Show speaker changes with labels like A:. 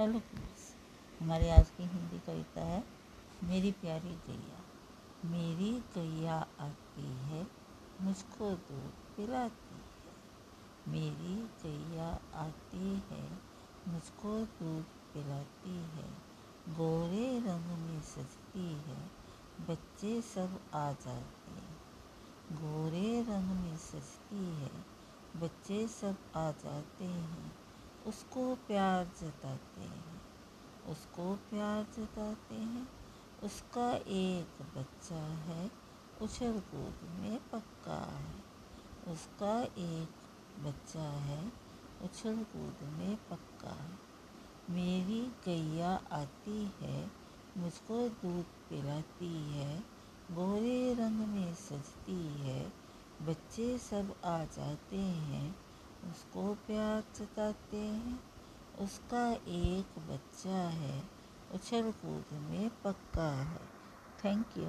A: Hello friends, हमारी आज की हिंदी कविता है, मेरी प्यारी गैया मेरी गैया आती है, मुझको दूध पिलाती है। मेरी गैया आती है, मुझको दूध पिलाती है, गोरे रंग में सजती है, बच्चे सब आ जाते हैं। गोरे रंग में सजती है, बच्चे सब आ जाते हैं उसको प्यार जताते हैं। उसको प्यार जताते हैं। उसका एक बच्चा है, उछल कूद में पक्का है। उसका एक बच्चा है, उछल कूद में पक्का है। मेरी गैया आती है, मुझको दूध पिलाती है गोरे रंग में सजती है, बच्चे सब आ जाते हैं। उसको प्यार जताते हैं। उसका एक बच्चा है, उछल कूद में पक्का है। Thank you